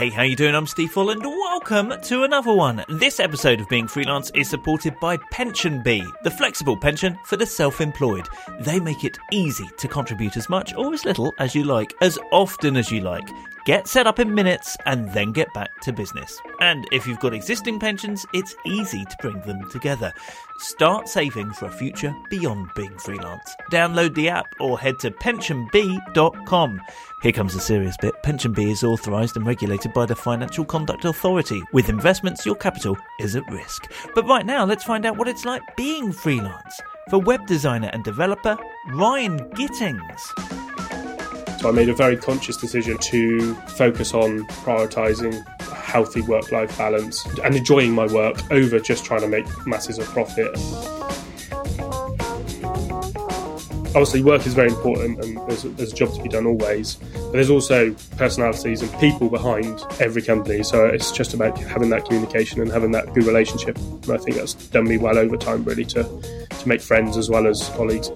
Hey, how you doing? I'm Steve Folland and welcome to another one. This episode of Being Freelance is supported by PensionBee, the flexible pension for the self-employed. They make it easy to contribute as much or as little as you like, as often as you like. Get set up in minutes and then get back to business. And if you've got existing pensions, it's easy to bring them together. Start saving for a future beyond being freelance. Download the app or head to pensionbee.com. Here comes the serious bit. PensionBee is authorised and regulated by the Financial Conduct Authority. With investments, your capital is at risk. But right now, let's find out what it's like being freelance. For web designer and developer Ryan Gittings. So I made a very conscious decision to focus on prioritizing a healthy work life balance and enjoying my work over just trying to make masses of profit. Obviously, work is very important and there's, there's a job to be done always, but there's also personalities and people behind every company. So it's just about having that communication and having that good relationship. And I think that's done me well over time, really, to, to make friends as well as colleagues.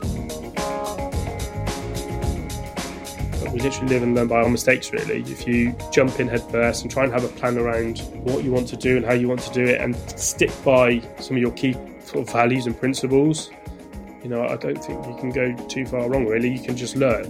We literally live and learn by our mistakes really if you jump in headfirst and try and have a plan around what you want to do and how you want to do it and stick by some of your key sort of values and principles you know i don't think you can go too far wrong really you can just learn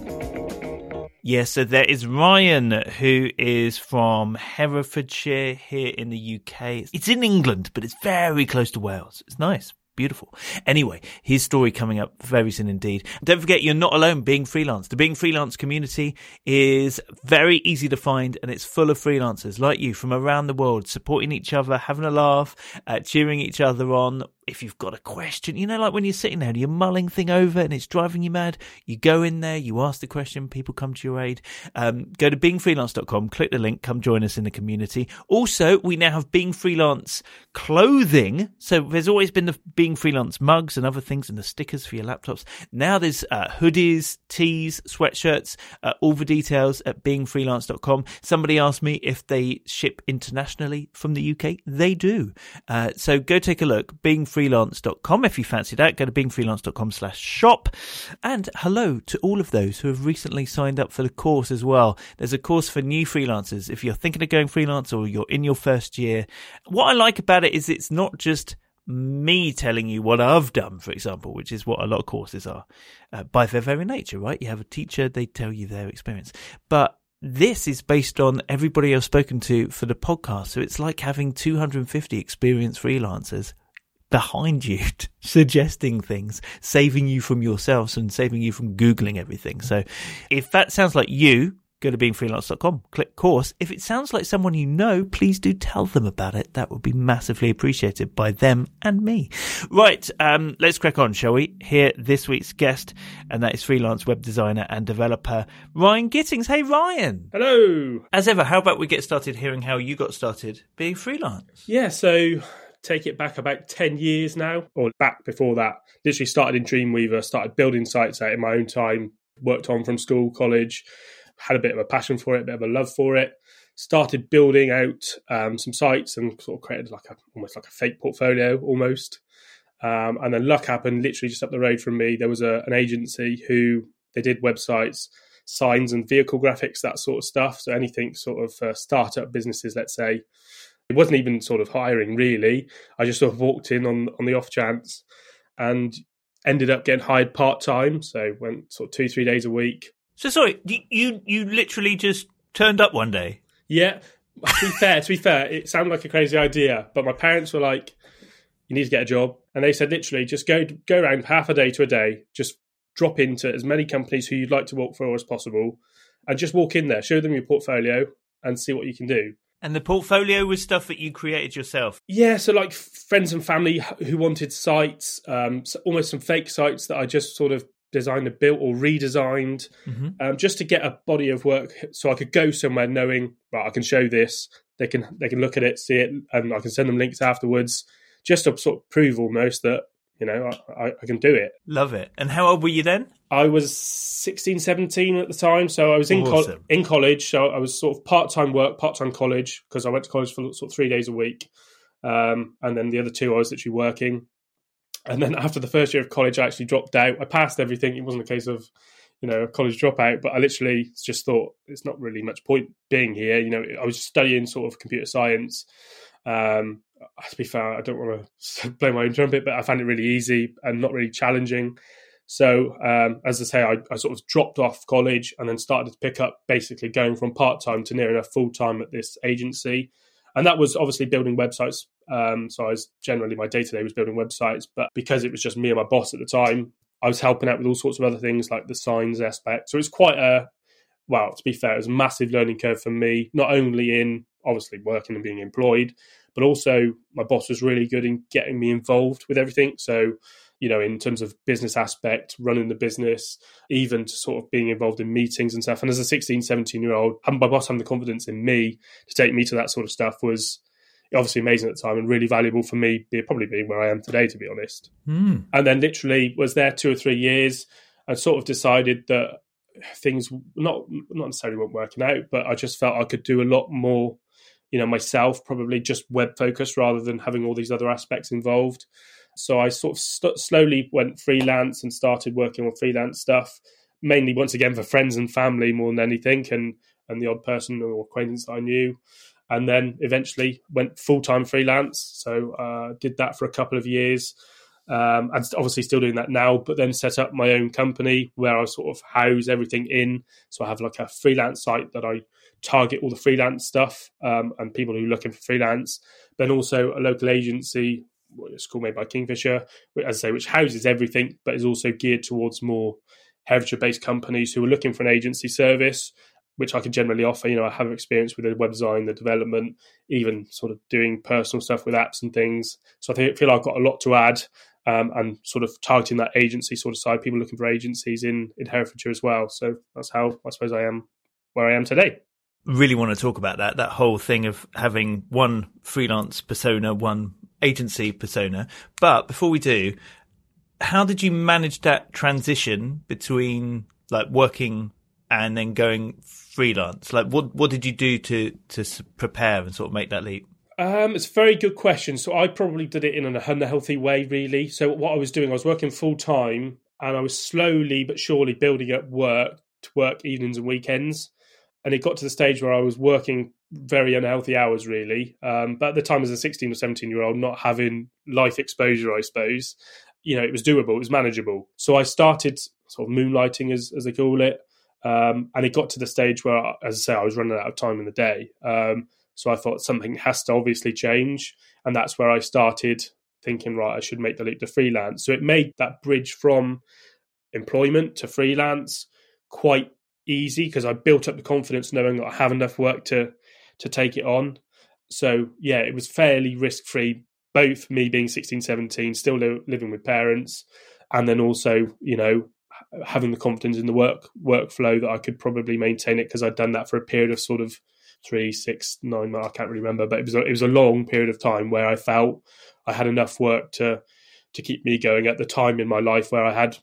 yeah, so there is Ryan, who is from Herefordshire here in the UK. It's in England, but it's very close to Wales. It's nice. Beautiful. Anyway, his story coming up very soon indeed. Don't forget, you're not alone being freelance. The Being Freelance community is very easy to find and it's full of freelancers like you from around the world, supporting each other, having a laugh, uh, cheering each other on, if you've got a question, you know, like when you're sitting there and you're mulling thing over and it's driving you mad, you go in there, you ask the question, people come to your aid. Um, go to beingfreelance.com, click the link, come join us in the community. Also, we now have Being Freelance clothing. So there's always been the Being Freelance mugs and other things and the stickers for your laptops. Now there's uh, hoodies, tees, sweatshirts, uh, all the details at beingfreelance.com. Somebody asked me if they ship internationally from the UK. They do. Uh, so go take a look. Being beingfreelance.com if you fancy that. Go to beingfreelance.com slash shop. And hello to all of those who have recently signed up for the course as well. There's a course for new freelancers. If you're thinking of going freelance or you're in your first year, what I like about it is it's not just me telling you what I've done, for example, which is what a lot of courses are uh, by their very nature, right? You have a teacher, they tell you their experience. But this is based on everybody I've spoken to for the podcast. So it's like having 250 experienced freelancers behind you, suggesting things, saving you from yourselves and saving you from Googling everything. So if that sounds like you, go to beingfreelance.com, click course. If it sounds like someone you know, please do tell them about it. That would be massively appreciated by them and me. Right. Um, let's crack on, shall we? Here, this week's guest, and that is freelance web designer and developer Ryan Gittings. Hey, Ryan. Hello. As ever, how about we get started hearing how you got started being freelance? Yeah. So take it back about 10 years now, or back before that. Literally started in Dreamweaver, started building sites out in my own time, worked on from school, college, had a bit of a passion for it, a bit of a love for it. Started building out um, some sites and sort of created like a almost like a fake portfolio almost. Um, and then luck happened literally just up the road from me. There was a, an agency who they did websites, signs and vehicle graphics, that sort of stuff. So anything sort of uh, startup businesses, let's say, it wasn't even sort of hiring really. I just sort of walked in on on the off chance and ended up getting hired part time. So went sort of two three days a week. So sorry, you you literally just turned up one day. Yeah. To be fair, to be fair, it sounded like a crazy idea, but my parents were like, "You need to get a job," and they said literally just go go around half a day to a day, just drop into as many companies who you'd like to work for as possible, and just walk in there, show them your portfolio, and see what you can do. And the portfolio was stuff that you created yourself. Yeah, so like friends and family who wanted sites, um, so almost some fake sites that I just sort of designed and built or redesigned, mm-hmm. um, just to get a body of work, so I could go somewhere knowing, right, I can show this. They can they can look at it, see it, and I can send them links afterwards, just to sort of prove almost that you know, I, I, can do it. Love it. And how old were you then? I was 16, 17 at the time. So I was in, awesome. co- in college. So I was sort of part time work, part time college, because I went to college for sort of three days a week. Um, and then the other two, I was literally working. And then after the first year of college, I actually dropped out. I passed everything. It wasn't a case of, you know, a college dropout, but I literally just thought it's not really much point being here. You know, I was studying sort of computer science. Um, to be fair, I don't want to blow my own trumpet, but I found it really easy and not really challenging. So, um, as I say, I, I, sort of dropped off college and then started to pick up basically going from part time to near enough full time at this agency. And that was obviously building websites. Um, so I was generally my day to day was building websites, but because it was just me and my boss at the time, I was helping out with all sorts of other things like the signs aspect. So it was quite a well, to be fair, it was a massive learning curve for me, not only in obviously working and being employed, but also my boss was really good in getting me involved with everything. So, you know, in terms of business aspect, running the business, even to sort of being involved in meetings and stuff. And as a 16, 17 year old, having my boss having the confidence in me to take me to that sort of stuff was obviously amazing at the time and really valuable for me, be probably being where I am today, to be honest. Mm. And then literally was there two or three years and sort of decided that things not not necessarily weren't working out, but I just felt I could do a lot more, you know, myself, probably just web focused rather than having all these other aspects involved. So I sort of st- slowly went freelance and started working on freelance stuff, mainly once again for friends and family more than anything, and and the odd person or acquaintance I knew and then eventually went full time freelance. So uh, did that for a couple of years. Um, and obviously still doing that now, but then set up my own company where I sort of house everything in. So I have like a freelance site that I target all the freelance stuff um, and people who are looking for freelance. Then also a local agency, it's called Made by Kingfisher, as I say, which houses everything, but is also geared towards more Herefordshire based companies who are looking for an agency service which I can generally offer. You know, I have experience with the web design, the development, even sort of doing personal stuff with apps and things. So I think, feel I've got a lot to add um, and sort of targeting that agency sort of side, people looking for agencies in, in Herefordshire as well. So that's how I suppose I am where I am today. Really want to talk about that, that whole thing of having one freelance persona, one agency persona. But before we do, how did you manage that transition between like working and then going freelance? Like, what what did you do to to prepare and sort of make that leap? Um, it's a very good question. So I probably did it in an unhealthy way, really. So what I was doing, I was working full time, and I was slowly but surely building up work to work evenings and weekends. And it got to the stage where I was working very unhealthy hours, really. Um, but at the time, as a 16 or 17 year old, not having life exposure, I suppose, you know, it was doable, it was manageable. So I started sort of moonlighting, as, as they call it. Um, and it got to the stage where, as I say, I was running out of time in the day. Um, so I thought something has to obviously change. And that's where I started thinking, right, I should make the leap to freelance. So it made that bridge from employment to freelance quite easy because I built up the confidence knowing that I have enough work to to take it on. So yeah, it was fairly risk free. Both me being 16, 17, still li- living with parents, and then also you know having the confidence in the work workflow that I could probably maintain it because I'd done that for a period of sort of three, six, nine months. I can't really remember, but it was a, it was a long period of time where I felt I had enough work to to keep me going at the time in my life where I had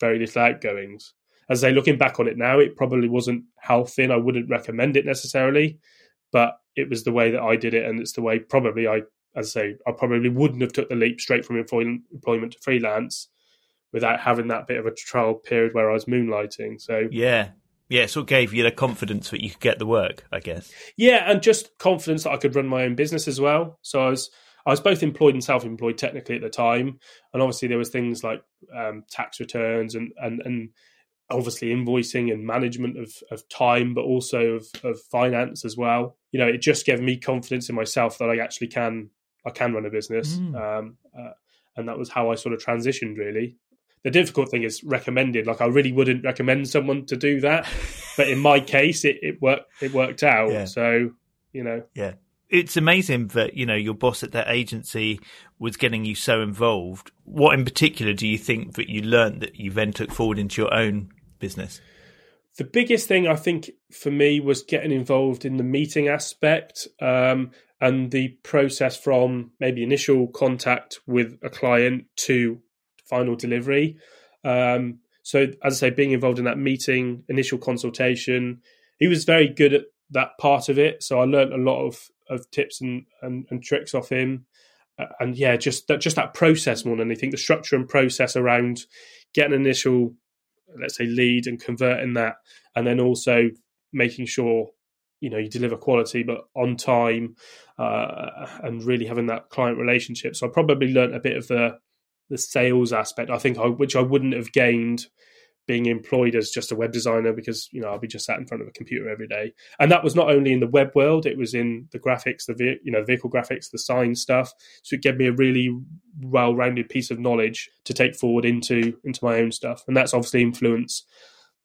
very little outgoings. As I looking back on it now, it probably wasn't healthy, and I wouldn't recommend it necessarily. But it was the way that I did it, and it's the way probably I, as I say, I probably wouldn't have took the leap straight from employment to freelance without having that bit of a trial period where I was moonlighting. So yeah, yeah, so it gave you the confidence that you could get the work, I guess. Yeah, and just confidence that I could run my own business as well. So I was I was both employed and self-employed technically at the time, and obviously there was things like um, tax returns and and and obviously invoicing and management of, of time, but also of, of finance as well. You know, it just gave me confidence in myself that I actually can I can run a business, mm. um, uh, and that was how I sort of transitioned really the difficult thing is recommended. Like I really wouldn't recommend someone to do that, but in my case, it, it worked. It worked out. Yeah. So you know, yeah, it's amazing that you know your boss at that agency was getting you so involved. What in particular do you think that you learned that you then took forward into your own business? The biggest thing I think for me was getting involved in the meeting aspect um, and the process from maybe initial contact with a client to final delivery. Um, so, as I say, being involved in that meeting, initial consultation, he was very good at that part of it. So I learned a lot of, of tips and, and, and tricks off him. Uh, and yeah, just that just that process more than anything, the structure and process around getting an initial let's say lead and converting that, and then also making sure you know you deliver quality but on time uh, and really having that client relationship. So I probably learned a bit of the the sales aspect. I think I, which I wouldn't have gained being employed as just a web designer because you know I'll be just sat in front of a computer every day. And that was not only in the web world; it was in the graphics, the you know vehicle graphics, the sign stuff. So it gave me a really well-rounded piece of knowledge to take forward into into my own stuff, and that's obviously influenced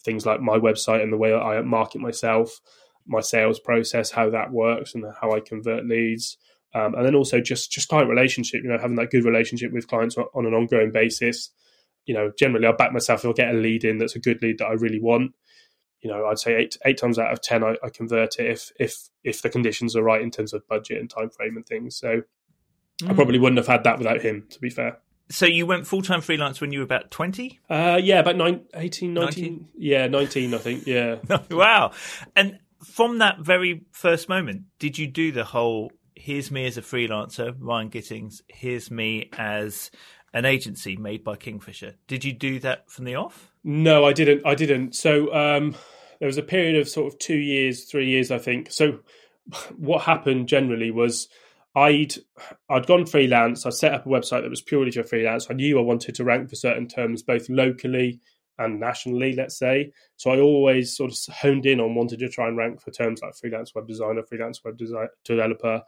things like my website and the way I market myself, my sales process, how that works, and how I convert leads. Um, and then also just just client relationship, you know, having that good relationship with clients on an ongoing basis you know, generally I'll back myself if I get a lead in that's a good lead that I really want. You know, I'd say eight eight times out of ten I, I convert it if if if the conditions are right in terms of budget and time frame and things. So mm. I probably wouldn't have had that without him, to be fair. So you went full time freelance when you were about 20? Uh, yeah, about nine, 18, 19, 19? Yeah, 19, I think. Yeah. wow. And from that very first moment, did you do the whole here's me as a freelancer, Ryan Gittings, here's me as an agency made by Kingfisher. Did you do that from the off? No, I didn't. I didn't. So um, there was a period of sort of two years, three years, I think. So what happened generally was I'd I'd gone freelance. I set up a website that was purely for freelance. I knew I wanted to rank for certain terms, both locally and nationally, let's say. So I always sort of honed in on wanted to try and rank for terms like freelance web designer, freelance web design developer,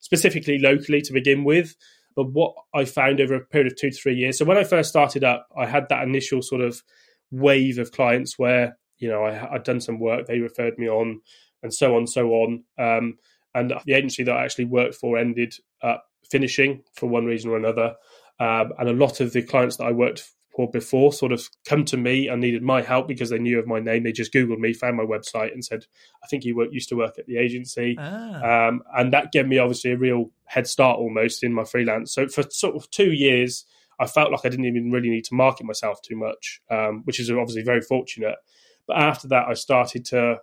specifically locally to begin with. But what I found over a period of two to three years, so when I first started up, I had that initial sort of wave of clients where you know I, had done some work, they referred me on, and so on, so on. Um, and the agency that I actually worked for ended up finishing for one reason or another. Um, and a lot of the clients that I worked or before sort of come to me and needed my help because they knew of my name. They just Googled me, found my website, and said, I think you work, used to work at the agency. Ah. Um, and that gave me obviously a real head start almost in my freelance. So for sort of two years, I felt like I didn't even really need to market myself too much, um, which is obviously very fortunate. But after that, I started to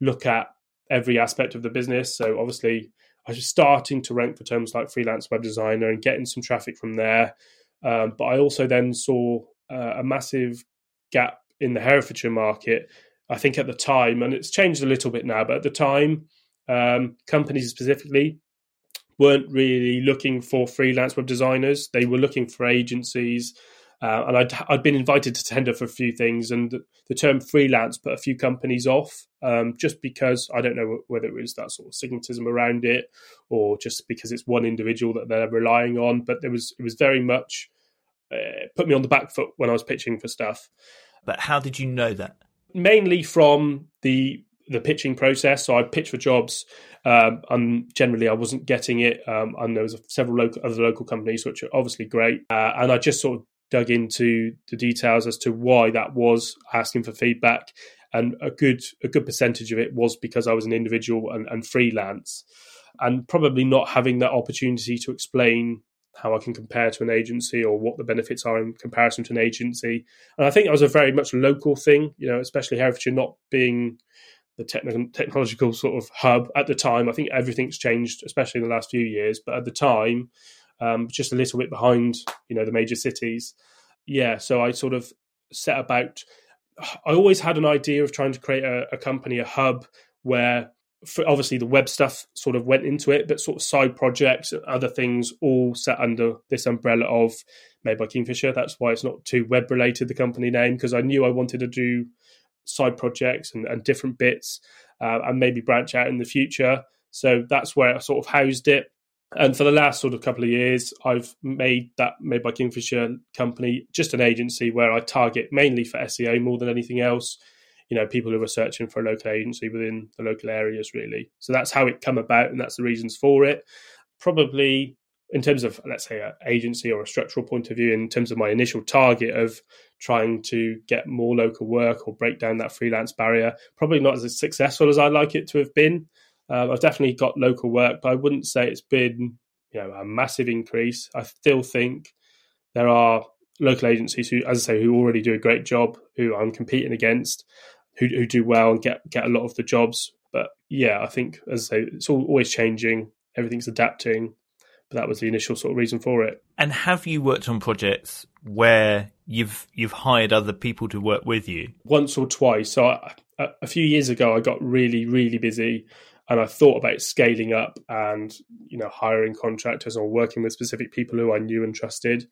look at every aspect of the business. So obviously, I was starting to rank for terms like freelance web designer and getting some traffic from there. Um, but I also then saw uh, a massive gap in the Herefordshire market. I think at the time, and it's changed a little bit now, but at the time, um, companies specifically weren't really looking for freelance web designers. They were looking for agencies. Uh, and I'd, I'd been invited to tender for a few things, and the, the term freelance put a few companies off um, just because I don't know whether it was that sort of stigmatism around it or just because it's one individual that they're relying on. But there was it was very much uh, put me on the back foot when I was pitching for stuff. But how did you know that? Mainly from the the pitching process. So I pitched for jobs, um, and generally I wasn't getting it. Um, and there was several local, other local companies which are obviously great, uh, and I just sort of dug into the details as to why that was, asking for feedback, and a good a good percentage of it was because I was an individual and, and freelance, and probably not having that opportunity to explain how I can compare to an agency or what the benefits are in comparison to an agency. And I think that was a very much local thing, you know, especially Herefordshire not being the technological sort of hub at the time. I think everything's changed, especially in the last few years. But at the time, um, just a little bit behind, you know, the major cities. Yeah, so I sort of set about. I always had an idea of trying to create a, a company, a hub where obviously the web stuff sort of went into it, but sort of side projects other things all set under this umbrella of made by Kingfisher. That's why it's not too web related, the company name, because I knew I wanted to do side projects and, and different bits uh, and maybe branch out in the future. So that's where I sort of housed it. And for the last sort of couple of years, I've made that made by Kingfisher company just an agency where I target mainly for SEO more than anything else you know people who are searching for a local agency within the local areas really. So that's how it come about and that's the reasons for it. Probably in terms of let's say an agency or a structural point of view in terms of my initial target of trying to get more local work or break down that freelance barrier probably not as successful as i'd like it to have been. Um, i've definitely got local work but i wouldn't say it's been you know a massive increase. I still think there are local agencies who as i say who already do a great job who i'm competing against who, who do well and get get a lot of the jobs. But yeah, I think as I say, it's all, always changing. Everything's adapting. But that was the initial sort of reason for it. And have you worked on projects where you've you've hired other people to work with you? Once or twice. So I, a, a few years ago, I got really really busy, and I thought about scaling up and you know hiring contractors or working with specific people who I knew and trusted.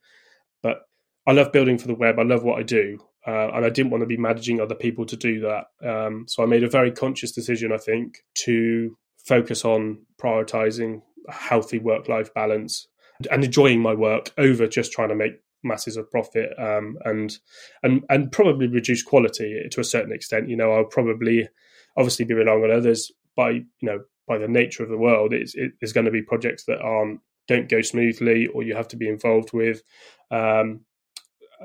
But I love building for the web. I love what I do, uh, and I didn't want to be managing other people to do that. Um, so I made a very conscious decision, I think, to focus on prioritizing a healthy work life balance and enjoying my work over just trying to make masses of profit um, and and and probably reduce quality to a certain extent. You know, I'll probably obviously be relying on others by you know by the nature of the world. It's it, there's going to be projects that aren't don't go smoothly or you have to be involved with. Um,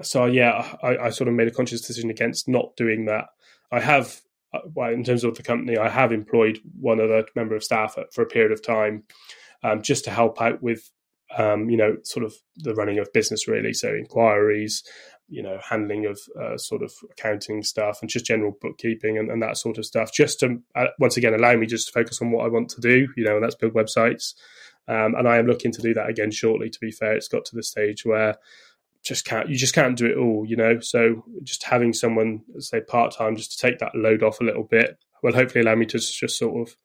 so yeah, I, I sort of made a conscious decision against not doing that. I have uh, well, in terms of the company, I have employed one other member of staff for a period of time, um, just to help out with, um, you know, sort of the running of business, really. So inquiries, you know, handling of uh, sort of accounting stuff, and just general bookkeeping and, and that sort of stuff. Just to uh, once again allow me just to focus on what I want to do, you know, and that's build websites. Um, and I am looking to do that again shortly. To be fair, it's got to the stage where just can't you just can't do it all you know? So just having someone say part-time just to take that load off a little bit will hopefully allow me to just sort of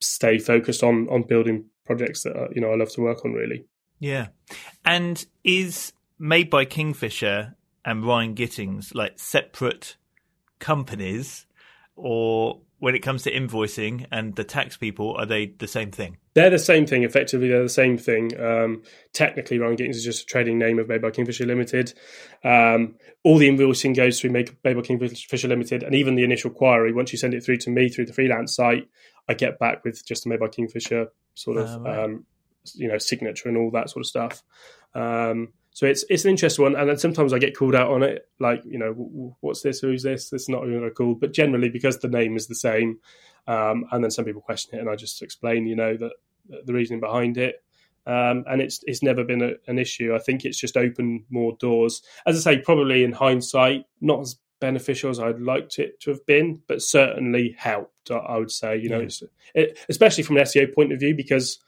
stay focused on on building projects that uh, you know I love to work on really. Yeah. And is made by Kingfisher and Ryan Gittings like separate companies or when it comes to invoicing and the tax people, are they the same thing? They're the same thing. Effectively, they're the same thing. Um, technically, Ryan Gittings is just a trading name of by Kingfisher Limited. Um, all the invoicing goes through by Kingfisher Limited, and even the initial query, once you send it through to me through the freelance site, I get back with just a Made by Kingfisher sort of, oh, right. um, you know, signature and all that sort of stuff. Um, so it's it's an interesting one, and then sometimes I get called out on it, like you know, what's this? Who's this? This is not even called. But generally, because the name is the same, um, and then some people question it, and I just explain, you know, that, that the reasoning behind it, um, and it's it's never been a, an issue. I think it's just opened more doors. As I say, probably in hindsight, not as beneficial as I'd liked it to have been, but certainly helped. I, would say, you know, yeah. it, especially from an SEO point of view, because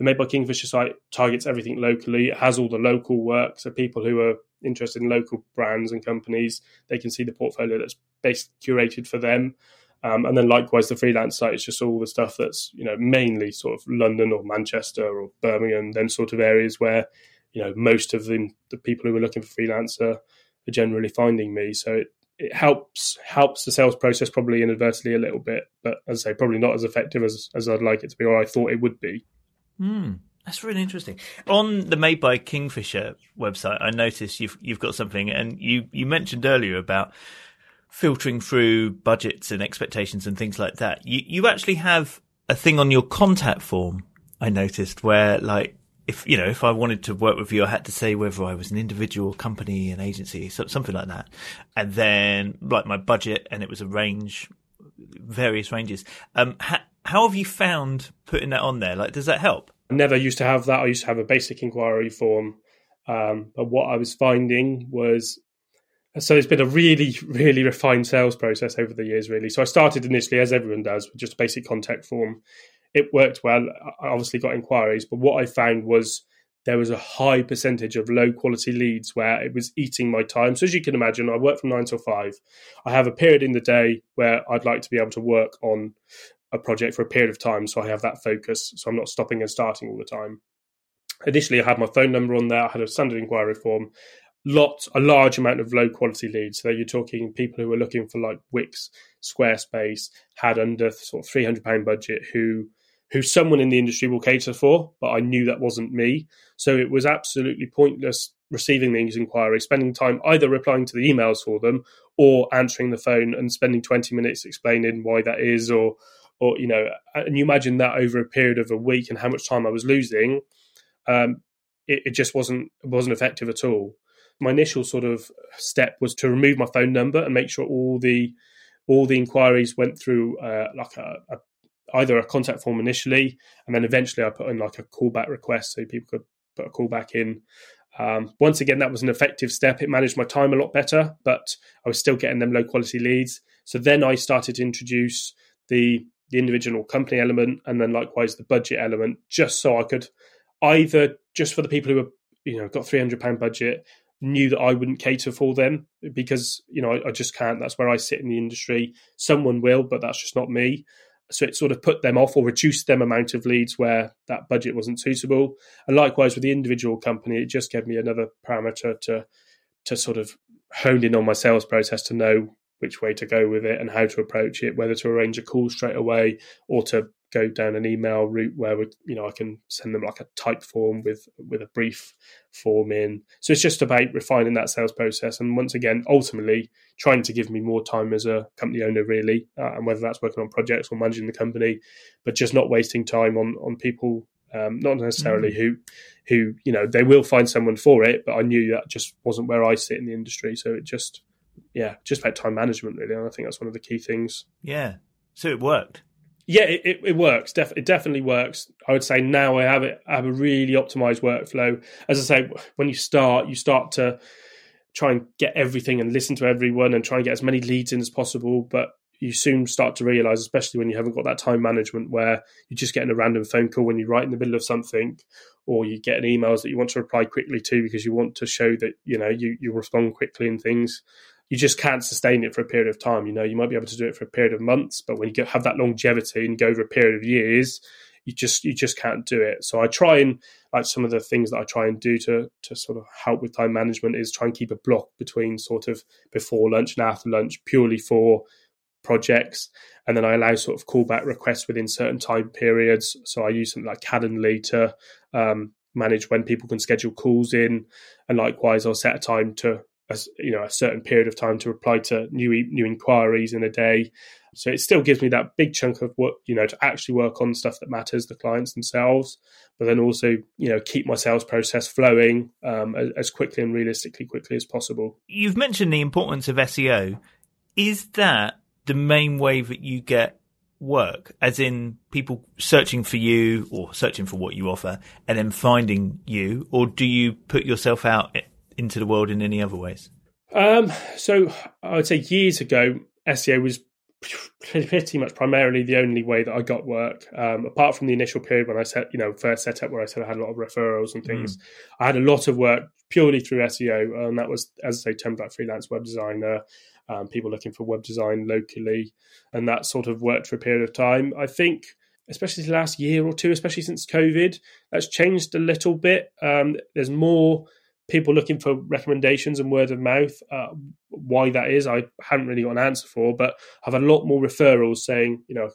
the Made by Kingfisher site targets everything locally. It has all the local work, so people who are interested in local brands and companies, they can see the portfolio that's based curated for them. Um, and then likewise, the freelance site is just all the stuff that's you know mainly sort of London or Manchester or Birmingham, then sort of areas where you know most of the the people who are looking for freelancer are generally finding me. So it, it helps helps the sales process probably inadvertently a little bit, but as I say, probably not as effective as as I'd like it to be or I thought it would be. Hmm. That's really interesting. On the Made by Kingfisher website, I noticed you've you've got something, and you you mentioned earlier about filtering through budgets and expectations and things like that. You you actually have a thing on your contact form. I noticed where like if you know if I wanted to work with you, I had to say whether I was an individual, company, an agency, something like that, and then like my budget, and it was a range, various ranges. Um, ha- how have you found putting that on there? Like, does that help? I never used to have that. I used to have a basic inquiry form. Um, but what I was finding was so it's been a really, really refined sales process over the years, really. So I started initially, as everyone does, with just a basic contact form. It worked well. I obviously got inquiries, but what I found was there was a high percentage of low quality leads where it was eating my time. So as you can imagine, I work from nine till five. I have a period in the day where I'd like to be able to work on a project for a period of time so I have that focus so I'm not stopping and starting all the time. Initially, I had my phone number on there. I had a standard inquiry form, lot a large amount of low quality leads. So you're talking people who were looking for like Wix, Squarespace, had under sort of three hundred pound budget who who someone in the industry will cater for, but I knew that wasn't me. So it was absolutely pointless receiving these inquiries, spending time either replying to the emails for them or answering the phone and spending 20 minutes explaining why that is or or you know, and you imagine that over a period of a week and how much time I was losing, um, it, it, just wasn't wasn't effective at all. My initial sort of step was to remove my phone number and make sure all the all the inquiries went through uh, like a, a either a contact form initially, and then eventually I put in like a callback request so people could put a callback in. Um, once again, that was an effective step. It managed my time a lot better, but I was still getting them low quality leads. So then I started to introduce the the individual company element and then likewise the budget element, just so I could either just for the people who are you know got three hundred pound budget knew that I wouldn't cater for them because you know I, I, just can't. That's where I sit in the industry. Someone will, but that's just not me. So it sort of put them off or reduced them amount of leads where that budget wasn't suitable. And likewise with the individual company, it just gave me another parameter to to sort of hone in on my sales process to know which way to go with it and how to approach it, whether to arrange a call straight away or to go down an email route where we, you know I can send them like a Typeform with with a brief form in. So it's just about refining that sales process, and once again, ultimately trying to give me more time as a company owner, really, uh, and whether that's working on projects or managing the company, but just not wasting time on on people. Um, not necessarily mm-hmm. who, who you know they will find someone for it, but I knew that just wasn't where I sit in the industry. So it just, yeah, just about time management really. And I think that's one of the key things. Yeah. So it worked yeah, it, it, it works. Def- it definitely works. I would say now I have it. I have a really optimized workflow. As I say, when you start, you start to try and get everything and listen to everyone and try and get as many leads in as possible. But you soon start to realize, especially when you haven't got that time management, where you're just getting a random phone call when you're right in the middle of something, or you get an emails that you want to reply quickly to because you want to show that you know you you respond quickly and things you just can't sustain it for a period of time. You know, you might be able to do it for a period of months, but when you get, have that longevity and go over a period of years, you just you just can't do it. So I try and like some of the things that I try and do to to sort of help with time management is try and keep a block between sort of before lunch and after lunch purely for projects, and then I allow sort of callback requests within certain time periods. So I use something like Calendly to um, manage when people can schedule calls in, and likewise I'll set a time to a, you know a certain period of time to reply to new new inquiries in a day. So it still gives me that big chunk of what you know to actually work on stuff that matters, the clients themselves, but then also you know keep my sales process flowing um, as, as quickly and realistically quickly as possible. You've mentioned the importance of SEO. Is that the main way that you get work, as in people searching for you or searching for what you offer and then finding you, or do you put yourself out into the world in any other ways? Um, so I would say years ago, SEO was pretty much primarily the only way that I got work. Um, apart from the initial period when I set, you know, first set up where I said I had a lot of referrals and things, mm. I had a lot of work purely through SEO, and that was, as I say, terms like freelance web designer, um, people looking for web design locally, and that sort of worked for a period of time. I think especially the last year or two, especially since COVID, that's changed a little bit. Um, there's more people looking for recommendations and word of mouth. Uh, why that is, I haven't really got an answer for, but I've had a lot more referrals saying, you know,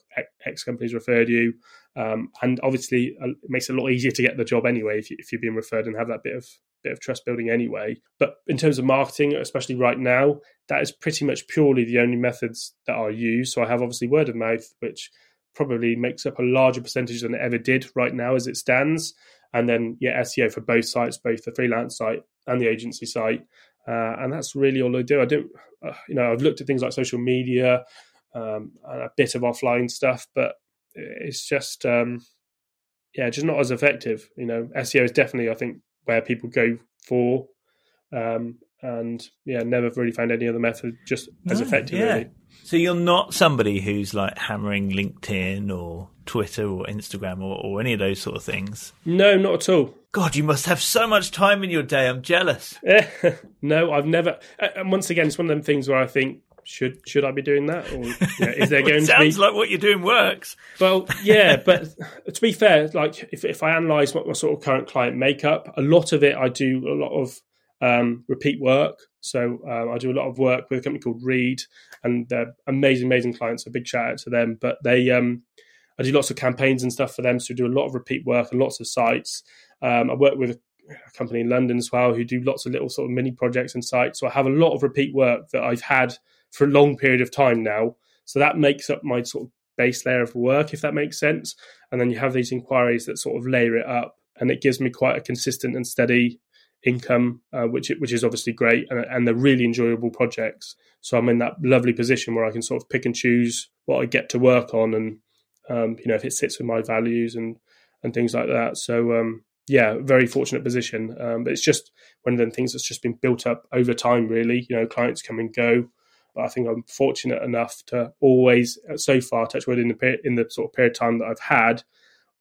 X companies referred you. Um, and obviously, uh, it makes it a lot easier to get the job anyway if, you, if you're being referred and have that bit of bit of trust building anyway. But in terms of marketing, especially right now, that is pretty much purely the only methods that I use. So I have obviously word of mouth, which probably makes up a larger percentage than it ever did right now as it stands and then yeah SEO for both sites, both the freelance site and the agency site, uh, and that's really all I do. I don't, uh, you know, I've looked at things like social media um, and a bit of offline stuff, but it's just um, yeah, just not as effective. You know, SEO is definitely I think where people go for. Um, and yeah, never really found any other method just as effective. Yeah. Really. So you're not somebody who's like hammering LinkedIn or Twitter or Instagram or, or any of those sort of things. No, not at all. God, you must have so much time in your day. I'm jealous. no, I've never. And once again, it's one of them things where I think should should I be doing that, or you know, is there going to be? Sounds like what you're doing works. Well, yeah, but to be fair, like if if I analyse what my sort of current client makeup, a lot of it I do a lot of um, repeat work. So um, I do a lot of work with a company called Reed, and they're amazing, amazing clients. A big shout out to them. But they, um, I do lots of campaigns and stuff for them. So I do a lot of repeat work and lots of sites. Um, I work with a company in London as well who do lots of little sort of mini projects and sites. So I have a lot of repeat work that I've had for a long period of time now. So that makes up my sort of base layer of work, if that makes sense. And then you have these inquiries that sort of layer it up, and it gives me quite a consistent and steady income, uh, which which is obviously great, and, and they're really enjoyable projects. So I'm in that lovely position where I can sort of pick and choose what I get to work on, and um, you know if it sits with my values and and things like that. So um, yeah, very fortunate position. Um, but it's just one of them things that's just been built up over time. Really, you know, clients come and go. But I think I'm fortunate enough to always, so far, touch wood in the in the sort of period of time that I've had,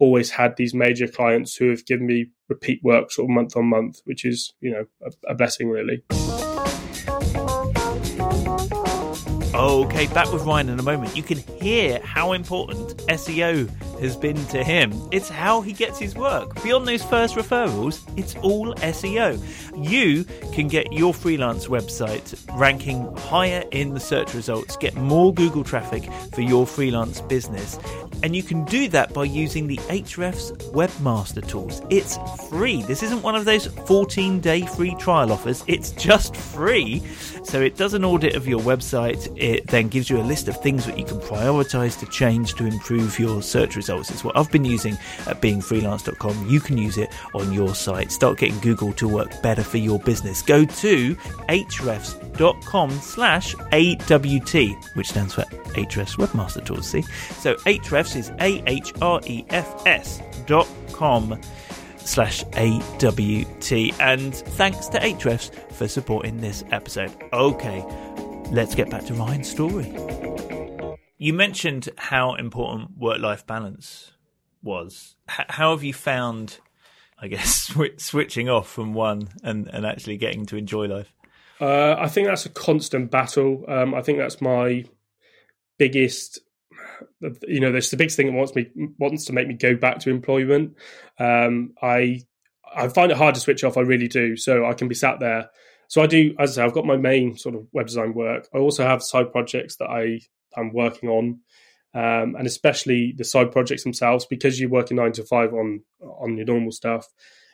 always had these major clients who have given me repeat work sort of month on month, which is, you know, a, a blessing really. Oh, okay, back with Ryan in a moment. You can hear how important SEO has been to him. It's how he gets his work. Beyond those first referrals, it's all SEO. You can get your freelance website ranking higher in the search results, get more Google traffic for your freelance business. And you can do that by using the Ahrefs Webmaster tools. It's free. This isn't one of those 14 day free trial offers, it's just free. So it does an audit of your website. It then gives you a list of things that you can prioritize to change to improve your search results. It's what I've been using at beingfreelance.com. You can use it on your site. Start getting Google to work better for your business. Go to ahrefs.com slash AWT, which stands for Ahrefs Webmaster Tools. See? So Ahrefs is A H R E F S dot com slash AWT. And thanks to Ahrefs for supporting this episode. Okay, let's get back to Ryan's story. You mentioned how important work life balance was. H- how have you found, I guess, sw- switching off from one and, and actually getting to enjoy life? Uh, I think that's a constant battle. Um, I think that's my biggest you know, there's the biggest thing that wants me wants to make me go back to employment. Um, I I find it hard to switch off. I really do. So I can be sat there. So I do, as I say, I've got my main sort of web design work. I also have side projects that I I'm working on, um, and especially the side projects themselves because you're working nine to five on on your normal stuff,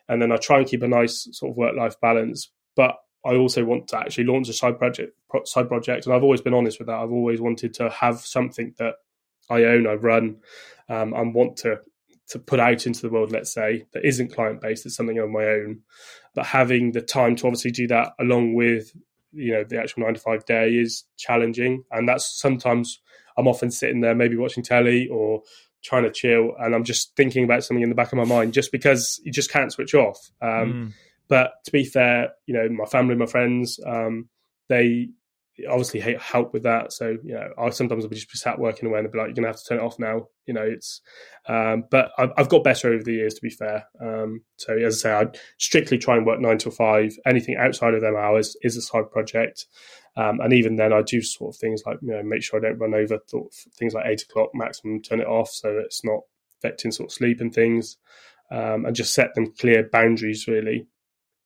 and then I try and keep a nice sort of work life balance. But I also want to actually launch a side project side project, and I've always been honest with that. I've always wanted to have something that I own, I run, um, and want to to put out into the world, let's say, that isn't client based, it's something on my own. But having the time to obviously do that along with, you know, the actual nine to five day is challenging. And that's sometimes I'm often sitting there, maybe watching telly or trying to chill, and I'm just thinking about something in the back of my mind just because you just can't switch off. Um, mm. But to be fair, you know, my family, my friends, um, they obviously hate help with that. So you know, I sometimes will just be sat working away and be like, "You're gonna have to turn it off now." You know, it's. Um, but I've, I've, got better over the years, to be fair. Um, so as I say, I strictly try and work nine to five. Anything outside of them hours is a side project. Um, and even then, I do sort of things like you know make sure I don't run over things like eight o'clock maximum, turn it off so it's not affecting sort of sleep and things, um, and just set them clear boundaries really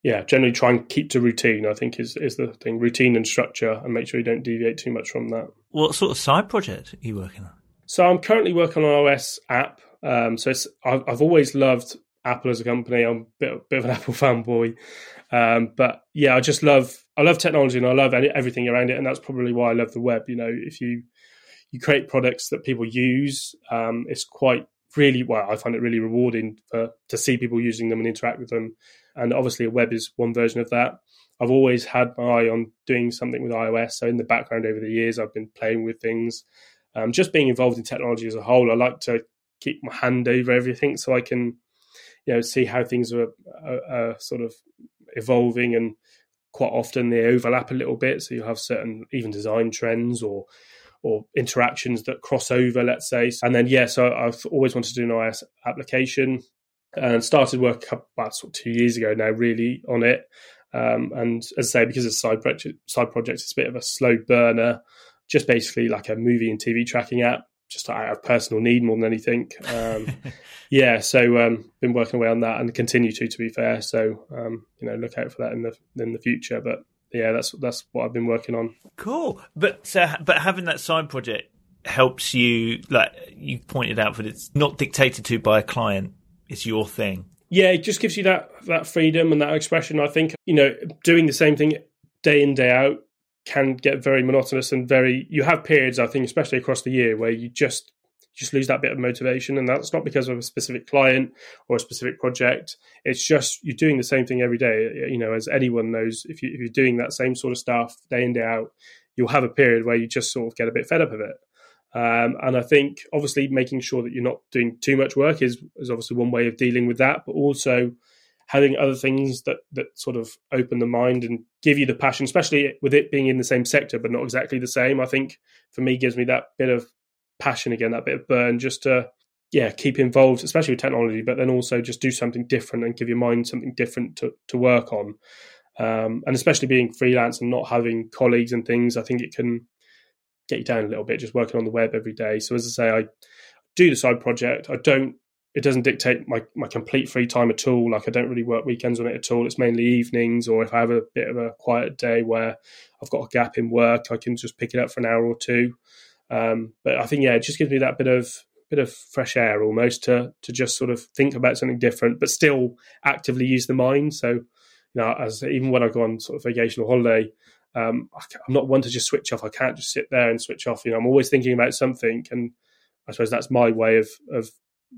yeah, generally try and keep to routine. I think is is the thing, routine and structure, and make sure you don't deviate too much from that. What sort of side project are you working on? So I'm currently working on an iOS app. Um, so it's I've, I've, always loved Apple as a company. I'm a bit, bit of an Apple fanboy, um, but yeah, I just love I love technology and I love everything around it, and that's probably why I love the web. You know, if you you create products that people use, um, it's quite really well. I find it really rewarding for to see people using them and interact with them and obviously, web is one version of that. I've always had my eye on doing something with iOS. So in the background over the years, I've been playing with things. Um, just being involved in technology as a whole, I like to keep my hand over everything so I can, you know, see how things are, are, are sort of evolving and quite often they overlap a little bit. So you have certain even design trends or or interactions that cross over, let's say. And then yeah, so I've always wanted to do an iOS application and started work about sort of two years ago now, really on it. Um, and as I say, because it's a side project, side project, it's a bit of a slow burner, just basically like a movie and TV tracking app, just out of personal need more than anything. Um, yeah, so um, been working away on that and continue to, to be fair. So um, you know, look out for that in the in the future. But yeah, that's that's what I've been working on. Cool, but uh, but having that side project helps you, like you pointed out, that it's not dictated to by a client it's your thing. Yeah, it just gives you that that freedom and that expression. I think you know doing the same thing day in day out can get very monotonous and very. You have periods, I think, especially across the year, where you just just lose that bit of motivation, and that's not because of a specific client or a specific project. It's just you're doing the same thing every day. You know, as anyone knows, if, you, if you're doing that same sort of stuff day in day out, you'll have a period where you just sort of get a bit fed up of it. Um, and I think obviously making sure that you're not doing too much work is, is obviously one way of dealing with that, but also having other things that, that sort of open the mind and give you the passion, especially with it being in the same sector, but not exactly the same. I think for me gives me that bit of passion again, that bit of burn just to yeah, keep involved, especially with technology, but then also just do something different and give your mind something different to, to work on. Um, and especially being freelance and not having colleagues and things, I think it can get you down a little bit just working on the web every day. So as I say, I do the side project. I don't. It doesn't dictate my, my complete free time at all. Like I don't really work weekends on it at all. It's mainly evenings, or if I have a bit of a quiet day where I've got a gap in work, I can just pick it up for an hour or two. Um, but I think yeah, it just gives me that bit of bit of fresh air almost to to just sort of think about something different, but still actively use the mind. So, you know, as even when I go on sort of vacation or holiday, um, I'm not one to just switch off. I can't just sit there and switch off. You know, I'm always thinking about something, and I suppose that's my way of of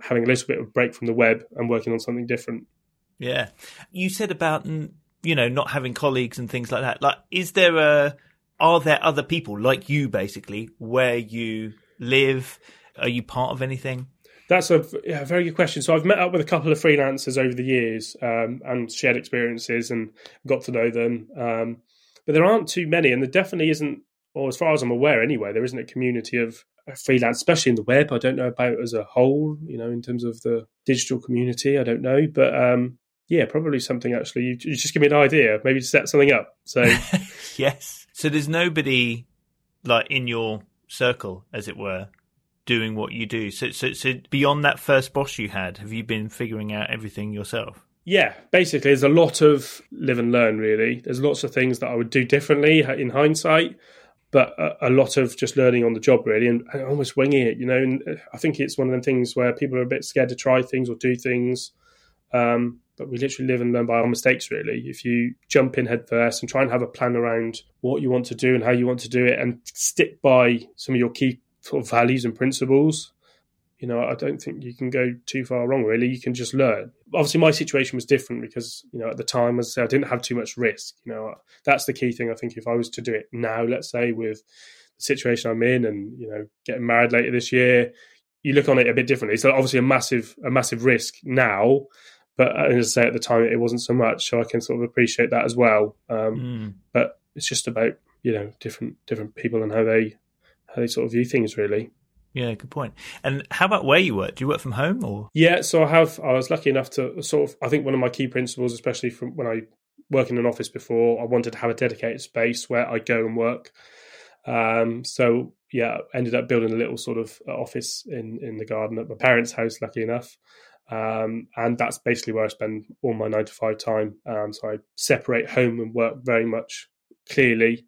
having a little bit of break from the web and working on something different. Yeah, you said about you know not having colleagues and things like that. Like, is there a are there other people like you basically where you live? Are you part of anything? That's a yeah, very good question. So I've met up with a couple of freelancers over the years um, and shared experiences and got to know them. Um, but there aren't too many, and there definitely isn't, or as far as I'm aware anyway, there isn't a community of freelance, especially in the web. I don't know about as a whole, you know, in terms of the digital community. I don't know, but um, yeah, probably something actually. You, you just give me an idea, maybe to set something up. So yes, so there's nobody like in your circle, as it were, doing what you do. So, so, so beyond that first boss you had, have you been figuring out everything yourself? Yeah, basically, there's a lot of live and learn. Really, there's lots of things that I would do differently in hindsight, but a, a lot of just learning on the job, really, and, and, almost winging it. You know, and uh, I think it's one of the things where people are a bit scared to try things or do things. Um, but we literally live and learn by our mistakes, really. If you jump in headfirst and try and have a plan around what you want to do and how you want to do it, and stick by some of your key sort of values and principles, you know, I don't think you can go too far wrong. Really, you can just learn. Obviously, my situation was different because you know at the time, as I said, I didn't have too much risk. You know, that's the key thing. I think if I was to do it now, let's say with the situation I'm in, and you know, getting married later this year, you look on it a bit differently. So obviously a massive a massive risk now, but as I say at the time, it wasn't so much. So I can sort of appreciate that as well. Um, mm. But it's just about you know different different people and how they how they sort of view things really. Yeah, good point. And how about where you work? Do you work from home or? Yeah, so I have. I was lucky enough to sort of. I think one of my key principles, especially from when I work in an office before, I wanted to have a dedicated space where I go and work. Um, so yeah, ended up building a little sort of office in in the garden at my parents' house. Lucky enough, um, and that's basically where I spend all my nine to five time. Um, so I separate home and work very much clearly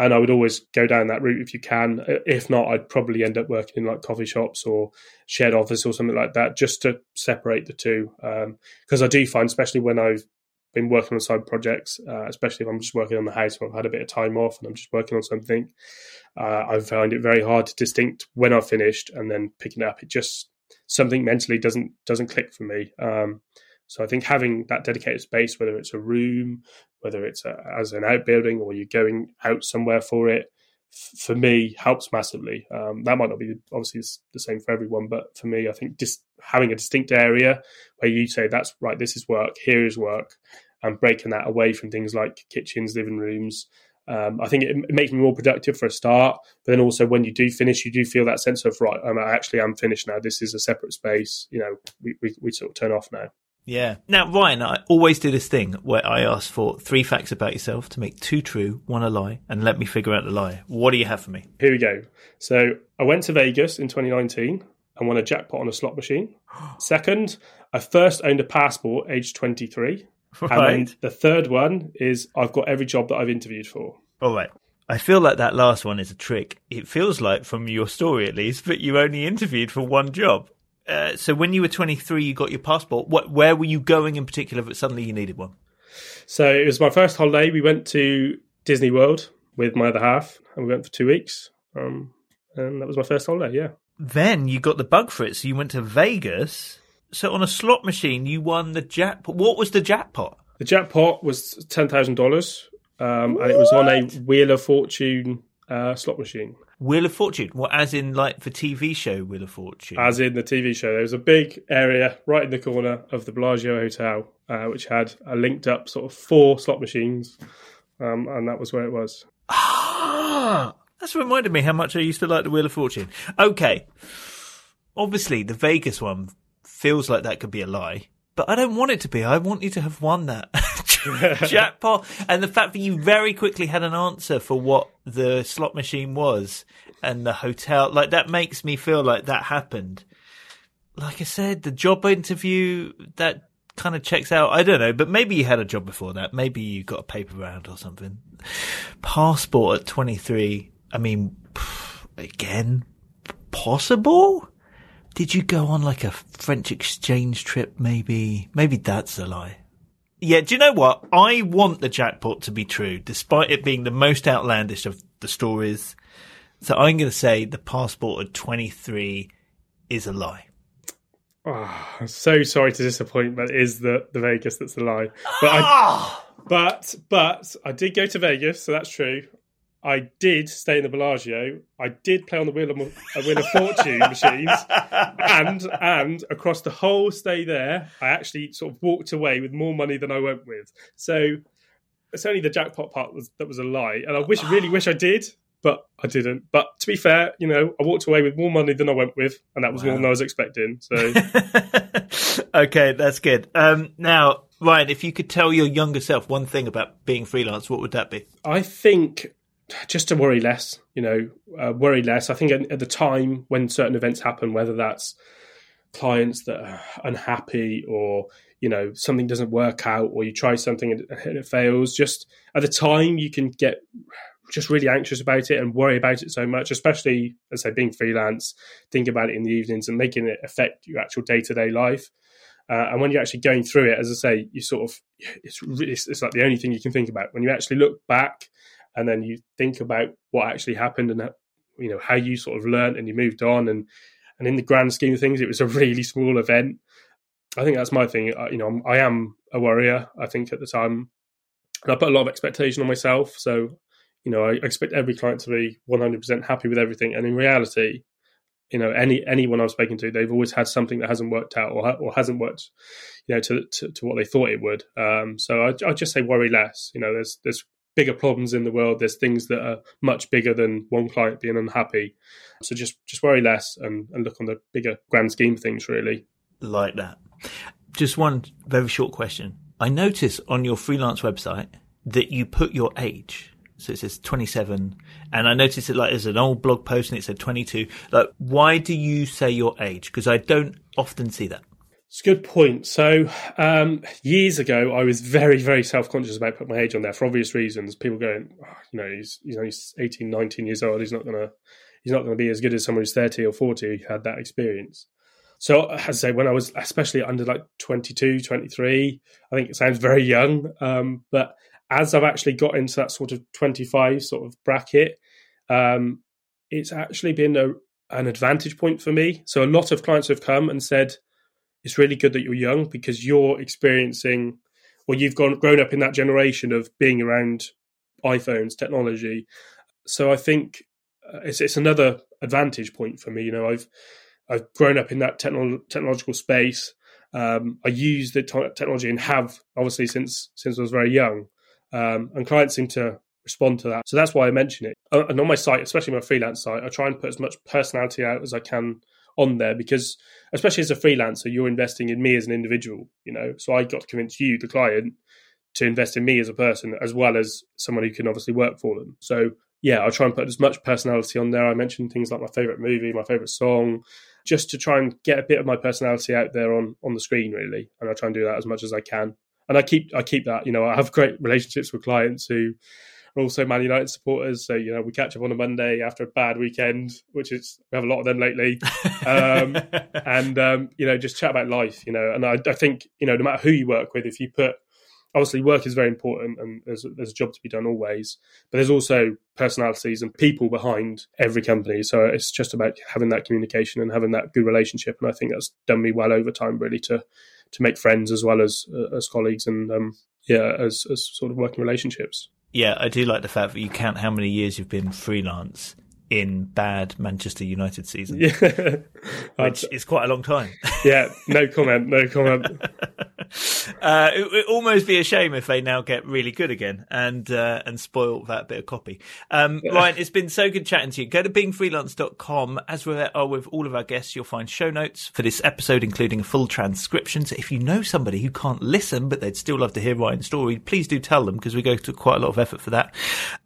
and I would always go down that route if you can. If not, I'd probably end up working in like coffee shops or shared office or something like that, just to separate the two. Because um, I do find, especially when I've been working on side projects, uh, especially if I'm just working on the house or I've had a bit of time off and I'm just working on something, uh, I find it very hard to distinct when I've finished and then picking it up. It just something mentally doesn't doesn't click for me. Um, so I think having that dedicated space, whether it's a room, whether it's a, as an outbuilding or you're going out somewhere for it, f- for me helps massively. Um, that might not be obviously the same for everyone, but for me, I think just having a distinct area where you say that's right, this is work, here is work, and breaking that away from things like kitchens, living rooms. Um, I think it, it, makes me more productive for a start, but then also when you do finish, you do feel that sense of right. I'm actually I'm finished now. This is a separate space. You know, we, we, we sort of turn off now. Yeah. Now, Ryan, I always do this thing where I ask for three facts about yourself to make two true, one a lie, and let me figure out the lie. What do you have for me? Here we go. So I went to Vegas in 2019 and won a jackpot on a slot machine. Second, I first owned a passport aged 23. Right. And the third one is I've got every job that I've interviewed for. All right. I feel like that last one is a trick. It feels like, from your story at least, but you only interviewed for one job. Uh, so when you were 23, you got your passport. What, where were you going in particular? But suddenly you needed one. So it was my first holiday. We went to Disney World with my other half, and we went for two weeks. Um, and that was my first holiday. Yeah. Then you got the bug for it, so you went to Vegas. So on a slot machine, you won the jackpot. What was the jackpot? The jackpot was ten thousand um, dollars, and it was on a Wheel of Fortune uh, slot machine. Wheel of Fortune? What, as in like the TV show Wheel of Fortune? As in the TV show. There was a big area right in the corner of the Bellagio Hotel, uh, which had a linked up sort of four slot machines, um, and that was where it was. Ah, that's reminded me how much I used to like the Wheel of Fortune. Okay. obviously the Vegas one feels like that could be a lie, but I don't want it to be. I want you to have won that jackpot. And the fact that you very quickly had an answer for what the slot machine was and the hotel, like that makes me feel like that happened. Like I said, the job interview, that kind of checks out. I don't know, but maybe you had a job before that. Maybe you got a paper round or something. Passport at 23. I mean, again, possible? Did you go on like a French exchange trip? Maybe, maybe that's a lie. Yeah, do you know what? I want the jackpot to be true, despite it being the most outlandish of the stories. So I'm going to say the passport at 23 is a lie. Oh, I'm so sorry to disappoint, but it is the, the Vegas that's a lie. But I, ah! but but I did go to Vegas, so that's true. I did stay in the Bellagio. I did play on the Wheel of, uh, Wheel of Fortune machines, and and across the whole stay there, I actually sort of walked away with more money than I went with. So it's only the jackpot part was, that was a lie, and I wish really wish I did, but I didn't. But to be fair, you know, I walked away with more money than I went with, and that was wow. more than I was expecting. So okay, that's good. Um, now, Ryan, if you could tell your younger self one thing about being freelance, what would that be? I think just to worry less, you know, uh, worry less. I think at, at, the time when certain events happen, whether that's clients that are unhappy or, you know, something doesn't work out or you try something and, it fails, just at the time you can get just really anxious about it and worry about it so much, especially as I say, being freelance, think about it in the evenings and making it affect your actual day to day life. Uh, and when you're actually going through it, as I say, you sort of it's, really, it's like the only thing you can think about. When you actually look back and then you think about what actually happened and you know how you sort of learned and you moved on and and in the grand scheme of things it was a really small event. I think that's my thing you know i am a worrier i think at the time. And i put a lot of expectation on myself so you know i expect every client to be 100% happy with everything and in reality you know any anyone i've spoken to they've always had something that hasn't worked out or, or hasn't worked you know to, to, to what they thought it would. Um, so I, I just say worry less you know there's there's bigger problems in the world. There's things that are much bigger than one client being unhappy. So just just worry less and, and look on the bigger grand scheme things really. Like that. Just one very short question. I notice on your freelance website that you put your age. So it says 27, and I noticed it like there's an old blog post and it said 22. Like, why do you say your age? Because I don't often see that. It's a good point. So um, years ago, I was very, very self-conscious about putting my age on there for obvious reasons. People going, oh, you know, he's, you know he's only 18, 19 years old. He's not gonna, he's not gonna be as good as someone who's 30 or 40 who had that experience. So as I say, when I was especially under like 22, 23, I think it sounds very young. Um, but as I've actually got into that sort of 25 sort of bracket, um, it's actually been a, an advantage point for me. So a lot of clients have come and said, it's really good that you're young because you're experiencing or you've gone grown up in that generation of being around iPhones, technology. So I think uh, it's it's another advantage point for me. You know, I've I've grown up in that techno- technological space. Um, I use the t- technology and have obviously since since I was very young. Um, and clients seem to respond to that. So that's why I mention it. Uh, and on my site, especially my freelance site, I try and put as much personality out as I can on there because especially as a freelancer you're investing in me as an individual you know? So i got to convince you the client to invest in me as a person as well as someone who can obviously work for them. So yeah i try and put as much personality on there. I mentioned things like my favorite movie my favorite song just to try and get a bit of my personality out there on on the screen really. And i try and do that as much as i can. And i keep i keep that you know i have great relationships with clients who we're also Man United supporters, so you know we catch up on a Monday after a bad weekend, which is we have a lot of them lately, um, and um, you know just chat about life, you know. And I, I, think you know no matter who you work with, if you put obviously work is very important and there's there's a job to be done always, but there's also personalities and people behind every company. So it's just about having that communication and having that good relationship, and I think that's done me well over time, really to to make friends as well as uh, as colleagues and um, yeah as as sort of working relationships. Yeah, I do like the fact that you count how many years you've been freelance in bad Manchester United season. Yeah. Which is quite a long time. yeah, no comment, no comment. Uh, it would almost be a shame if they now get really good again and uh, and spoil that bit of copy. Um, Ryan, it's been so good chatting to you. Go to beingfreelance.com. As we are with all of our guests, you'll find show notes for this episode, including a full transcription. So if you know somebody who can't listen but they'd still love to hear Ryan's story, please do tell them because we go to quite a lot of effort for that.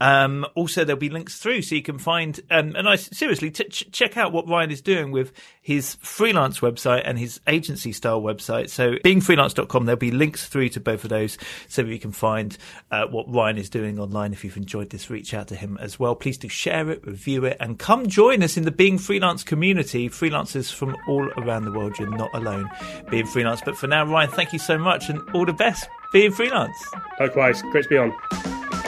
Um, also, there'll be links through so you can find and I seriously t- check out what Ryan is doing with his freelance website and his agency style website. So beingfreelance.com, there'll be links through to both of those so you can find uh, what Ryan is doing online. If you've enjoyed this, reach out to him as well. Please do share it, review it, and come join us in the Being Freelance community. Freelancers from all around the world. You're not alone being freelance. But for now, Ryan, thank you so much and all the best being freelance. Likewise, great to be on.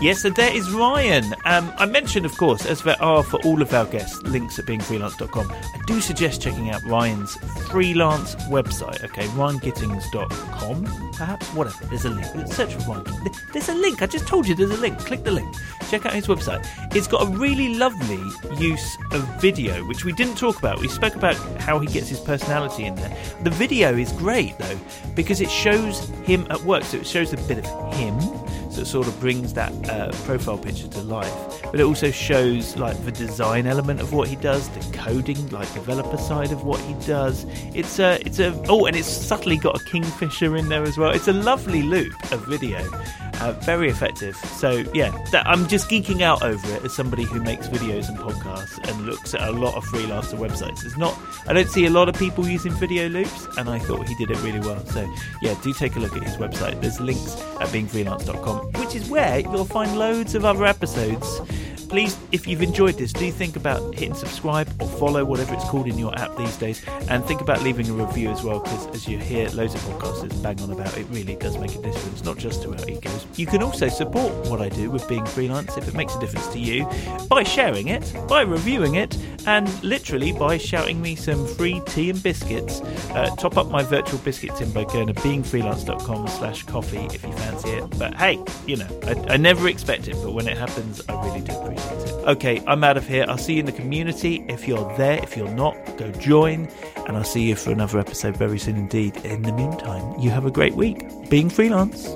Yes, so there is Ryan. Um, I mentioned, of course, as there are for all of our guests, links at beingfreelance.com. I do suggest checking out Ryan's freelance website, okay, ryangittings.com, perhaps, whatever. There's a link. Search for Ryan. There's a link. I just told you there's a link. Click the link. Check out his website. It's got a really lovely use of video, which we didn't talk about. We spoke about how he gets his personality in there. The video is great, though, because it shows him at work. So it shows a bit of him so it sort of brings that uh, profile picture to life. But it also shows like the design element of what he does, the coding, like developer side of what he does. It's a, it's a, oh, and it's subtly got a kingfisher in there as well. It's a lovely loop of video, uh, very effective. So yeah, that, I'm just geeking out over it as somebody who makes videos and podcasts and looks at a lot of freelancer websites. It's not, I don't see a lot of people using video loops, and I thought he did it really well. So yeah, do take a look at his website. There's links at beingfreelance.com which is where you'll find loads of other episodes. Please, if you've enjoyed this, do think about hitting subscribe or follow, whatever it's called in your app these days, and think about leaving a review as well, because as you hear loads of podcasters bang on about, it really does make a difference, not just to our egos. You can also support what I do with being freelance if it makes a difference to you by sharing it, by reviewing it, and literally by shouting me some free tea and biscuits. Uh, top up my virtual biscuit tin by going to beingfreelance.com slash coffee if you fancy it. But hey, you know, I, I never expect it, but when it happens, I really do appreciate it. Okay, I'm out of here. I'll see you in the community. If you're there, if you're not, go join. And I'll see you for another episode very soon indeed. In the meantime, you have a great week being freelance.